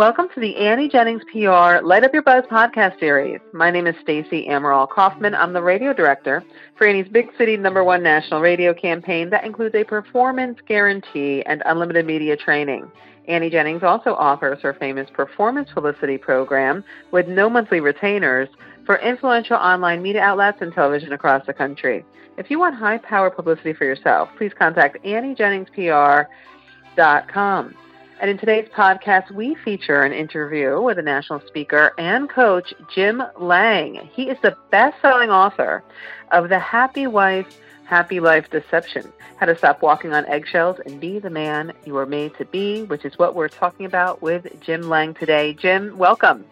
Welcome to the Annie Jennings PR Light Up Your Buzz podcast series. My name is Stacey Amaral Kaufman. I'm the radio director for Annie's Big City number one national radio campaign that includes a performance guarantee and unlimited media training. Annie Jennings also offers her famous performance publicity program with no monthly retainers for influential online media outlets and television across the country. If you want high power publicity for yourself, please contact AnnieJenningsPR.com. And in today's podcast, we feature an interview with a national speaker and coach, Jim Lange. He is the best selling author of The Happy Wife, Happy Life Deception How to Stop Walking on Eggshells and Be the Man You Are Made to Be, which is what we're talking about with Jim Lange today. Jim, welcome.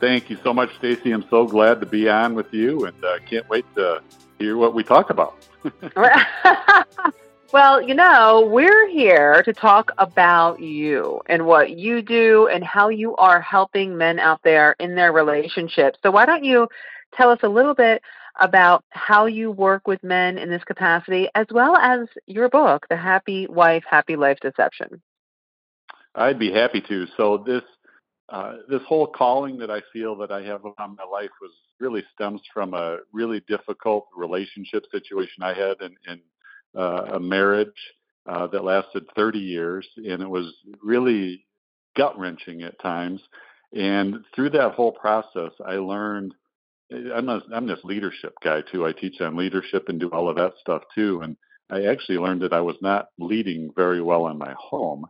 Thank you so much, Stacey. I'm so glad to be on with you and uh, can't wait to hear what we talk about. Well, you know, we're here to talk about you and what you do and how you are helping men out there in their relationships. So, why don't you tell us a little bit about how you work with men in this capacity, as well as your book, The Happy Wife, Happy Life Deception? I'd be happy to. So, this uh, this whole calling that I feel that I have on my life was really stems from a really difficult relationship situation I had in, in Uh, a marriage uh, that lasted 30 years, and it was really gut wrenching at times. And through that whole process, I learned. Eh, I'm a, I'm this leadership guy too. I teach on leadership and do all of that stuff too. And I actually learned that I was not leading very well in my home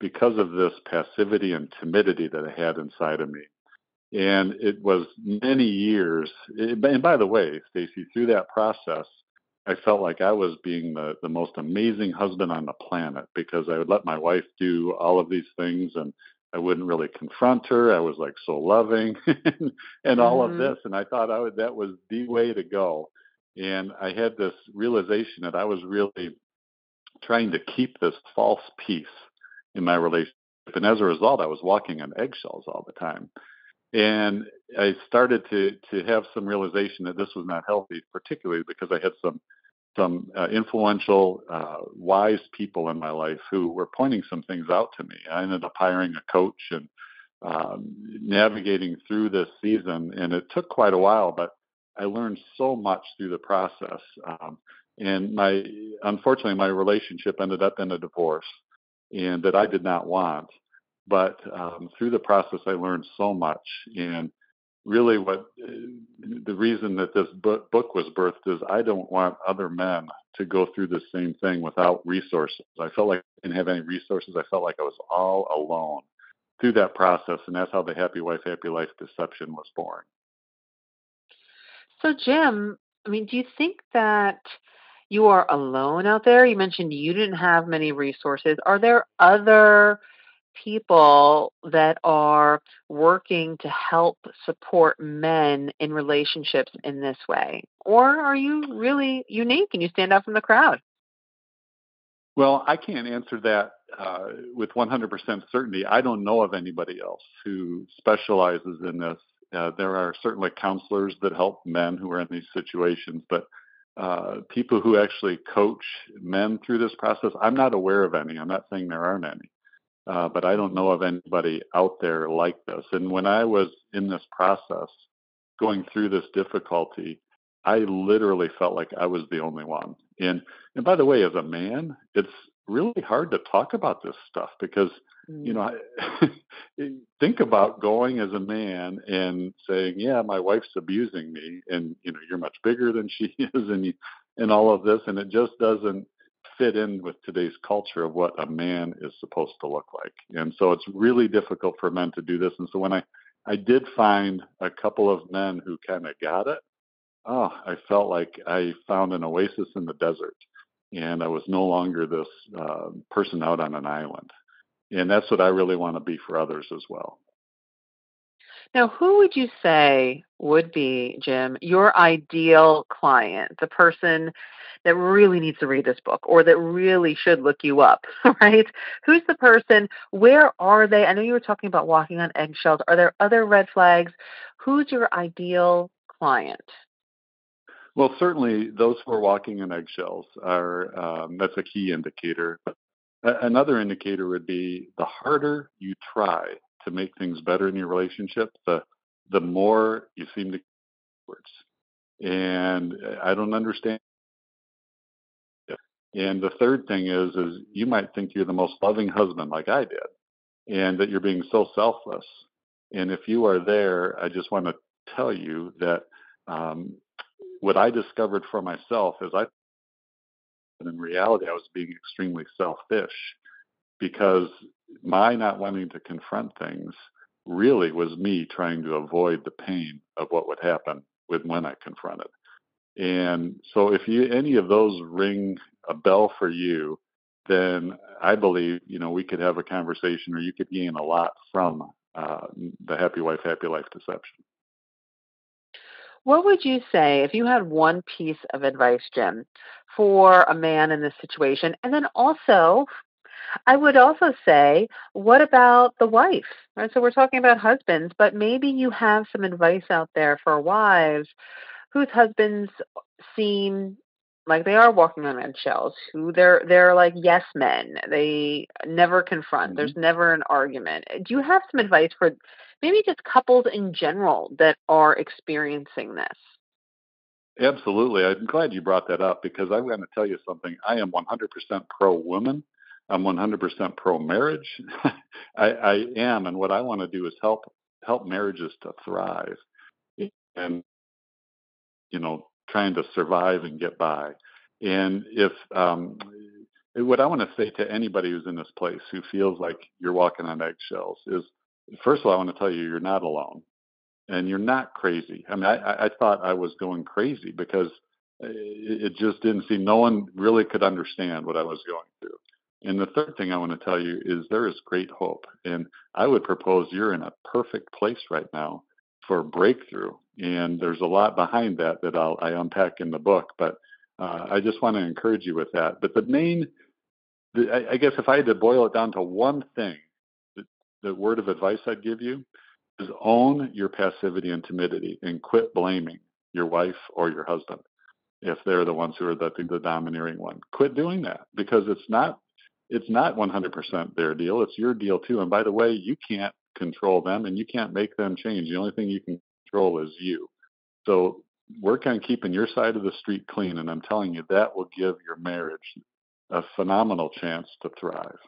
because of this passivity and timidity that I had inside of me. And it was many years. Eh, and by the way, Stacey, through that process, I felt like I was being the, the most amazing husband on the planet because I would let my wife do all of these things and I wouldn't really confront her. I was like so loving and, and all mm-hmm. of this. And I thought I would, that was the way to go. And I had this realization that I was really trying to keep this false peace in my relationship. And as a result, I was walking on eggshells all the time. And I started to to have some realization that this was not healthy, particularly because I had some some uh, influential, uh, wise people in my life who were pointing some things out to me. I ended up hiring a coach and um, navigating through this season, and it took quite a while, but I learned so much through the process. Um, and my, unfortunately, my relationship ended up in a divorce, and that I did not want. But um, through the process, I learned so much. And really, what uh, the reason that this book, book was birthed is I don't want other men to go through the same thing without resources. I felt like I didn't have any resources. I felt like I was all alone through that process. And that's how the Happy Wife, Happy Life deception was born. So, Jim, I mean, do you think that you are alone out there? You mentioned you didn't have many resources. Are there other people that are working to help support men in relationships in this way? Or are you really unique and you stand out from the crowd? Well, I can't answer that uh, with 100% certainty. I don't know of anybody else who specializes in this. Uh, there are certainly counselors that help men who are in these situations, but uh, people who actually coach men through this process, I'm not aware of any. I'm not saying there aren't any uh, but I don't know of anybody out there like this. And when I was in this process, going through this difficulty, I literally felt like I was the only one. And and by the way, as a man, it's really hard to talk about this stuff because mm. you know I, think about going as a man and saying, "Yeah, my wife's abusing me," and you know you're much bigger than she is, and you, and all of this, and it just doesn't fit in with today's culture of what a man is supposed to look like. And so it's really difficult for men to do this. And so when I, I did find a couple of men who kind of got it, oh, I felt like I found an oasis in the desert. And I was no longer this uh, person out on an island. And that's what I really want to be for others as well. Now, who would you say would be, Jim, your ideal client, the person that really needs to read this book or that really should look you up, right? Who's the person? Where are they? I know you were talking about walking on eggshells. Are there other red flags? Who's your ideal client? Well, certainly those who are walking on eggshells are um, that's a key indicator. another indicator would be the harder you try to make things better in your relationship, the the more you seem to words. And I don't understand. And the third thing is, is you might think you're the most loving husband, like I did, and that you're being so selfless. And if you are there, I just want to tell you that um, what I discovered for myself is I, in reality, I was being extremely selfish because my not wanting to confront things really was me trying to avoid the pain of what would happen with when I confronted. And so if you any of those ring a bell for you, then I believe, you know, we could have a conversation or you could gain a lot from uh, the Happy Wife, Happy Life deception. What would you say if you had one piece of advice, Jim, for a man in this situation? And then also, I would also say, what about the wife? Right? So we're talking about husbands, but maybe you have some advice out there for wives whose husbands seem like they are walking on eggshells who they're they're like yes men they never confront mm-hmm. there's never an argument do you have some advice for maybe just couples in general that are experiencing this absolutely i'm glad you brought that up because i'm going to tell you something i am 100% pro woman i'm 100% pro marriage I, I am and what i want to do is help help marriages to thrive and you know trying to survive and get by. And if um, what I want to say to anybody who's in this place who feels like you're walking on eggshells is, first of all, I want to tell you you're not alone, and you're not crazy. I mean, I, I thought I was going crazy because it just didn't seem no one really could understand what I was going through. And the third thing I want to tell you is there is great hope. And I would propose you're in a perfect place right now for breakthrough. And there's a lot behind that that I'll, I unpack in the book, but uh, I just want to encourage you with that. But the main, the, I, I, guess if I had to boil it down to one thing, the, the word of advice I'd give you is own your passivity and timidity and quit blaming your wife or your husband if they're the ones who are the, the domineering one. Quit doing that because it's not it's not 100% their deal. It's your deal too. And by the way, you can't control them and you can't make them change. The only thing you can control is you. So work on keeping your side of the street clean. And I'm telling you, that will give your marriage a phenomenal chance to thrive.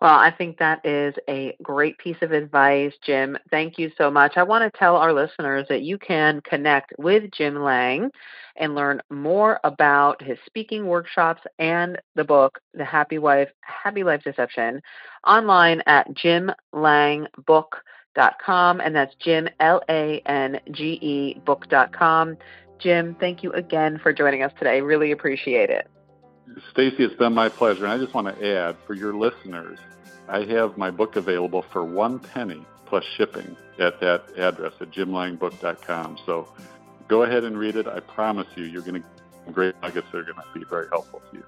Well, I think that is a great piece of advice, Jim. Thank you so much. I want to tell our listeners that you can connect with Jim Lange and learn more about his speaking workshops and the book, The Happy Wife, Happy Life Deception, online at jimlangebook.com. And that's Jim, L A N G E, book.com. Jim, thank you again for joining us today. Really appreciate it. Stacey, it's been my pleasure. And I just want to add for your listeners, I have my book available for one penny plus shipping at that address at jimlangebook.com. So go ahead and read it. I promise you, you're going to get great nuggets that are going to be very helpful to you.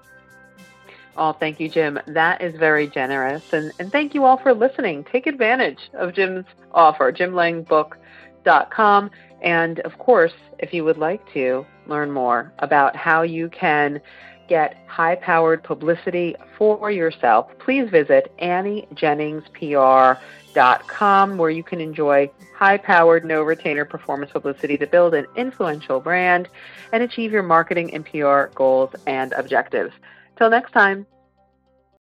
Oh, thank you, Jim. That is very generous. And, and thank you all for listening. Take advantage of Jim's offer, jimlangebook.com. And of course, if you would like to learn more about how you can get high powered publicity for yourself, please visit AnnieJenningsPR.com where you can enjoy high powered, no retainer performance publicity to build an influential brand and achieve your marketing and PR goals and objectives. Till next time.